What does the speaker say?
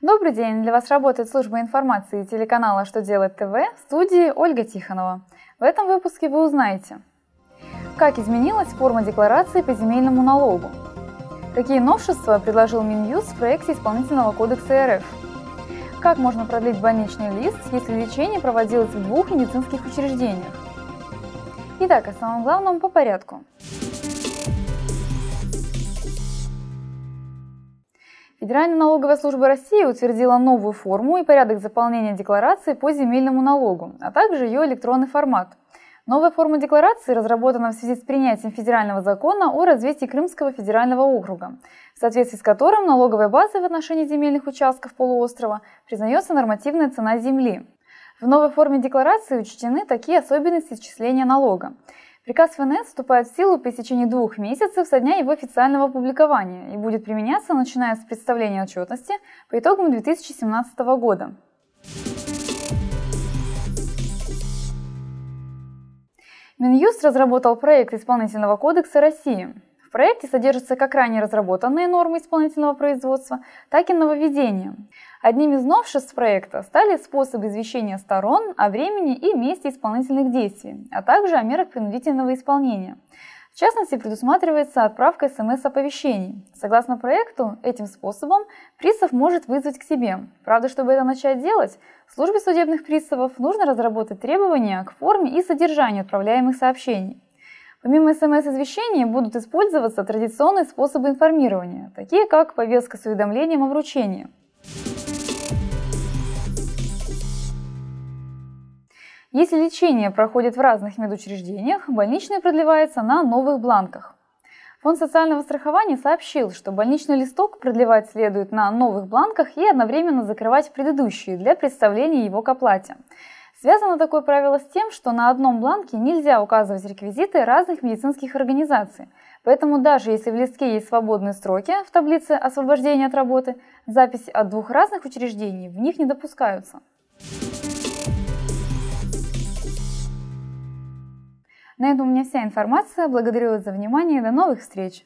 Добрый день! Для вас работает служба информации телеканала «Что делать ТВ» в студии Ольга Тихонова. В этом выпуске вы узнаете, как изменилась форма декларации по земельному налогу, какие новшества предложил Минюст в проекте исполнительного кодекса РФ, как можно продлить больничный лист, если лечение проводилось в двух медицинских учреждениях. Итак, о самом главном по порядку. Федеральная налоговая служба России утвердила новую форму и порядок заполнения декларации по земельному налогу, а также ее электронный формат. Новая форма декларации разработана в связи с принятием федерального закона о развитии Крымского федерального округа, в соответствии с которым налоговой базой в отношении земельных участков полуострова признается нормативная цена земли. В новой форме декларации учтены такие особенности исчисления налога. Приказ ФНС вступает в силу по истечении двух месяцев со дня его официального опубликования и будет применяться, начиная с представления отчетности по итогам 2017 года. Минюст разработал проект исполнительного кодекса России. В проекте содержатся как ранее разработанные нормы исполнительного производства, так и нововведения. Одним из новшеств проекта стали способы извещения сторон о времени и месте исполнительных действий, а также о мерах принудительного исполнения. В частности, предусматривается отправка СМС-оповещений. Согласно проекту, этим способом пристав может вызвать к себе. Правда, чтобы это начать делать, службе судебных приставов нужно разработать требования к форме и содержанию отправляемых сообщений. Помимо СМС-извещений будут использоваться традиционные способы информирования, такие как повестка с уведомлением о вручении. Если лечение проходит в разных медучреждениях, больничный продлевается на новых бланках. Фонд социального страхования сообщил, что больничный листок продлевать следует на новых бланках и одновременно закрывать предыдущие для представления его к оплате. Связано такое правило с тем, что на одном бланке нельзя указывать реквизиты разных медицинских организаций. Поэтому даже если в листке есть свободные строки в таблице освобождения от работы, записи от двух разных учреждений в них не допускаются. На этом у меня вся информация. Благодарю вас за внимание и до новых встреч!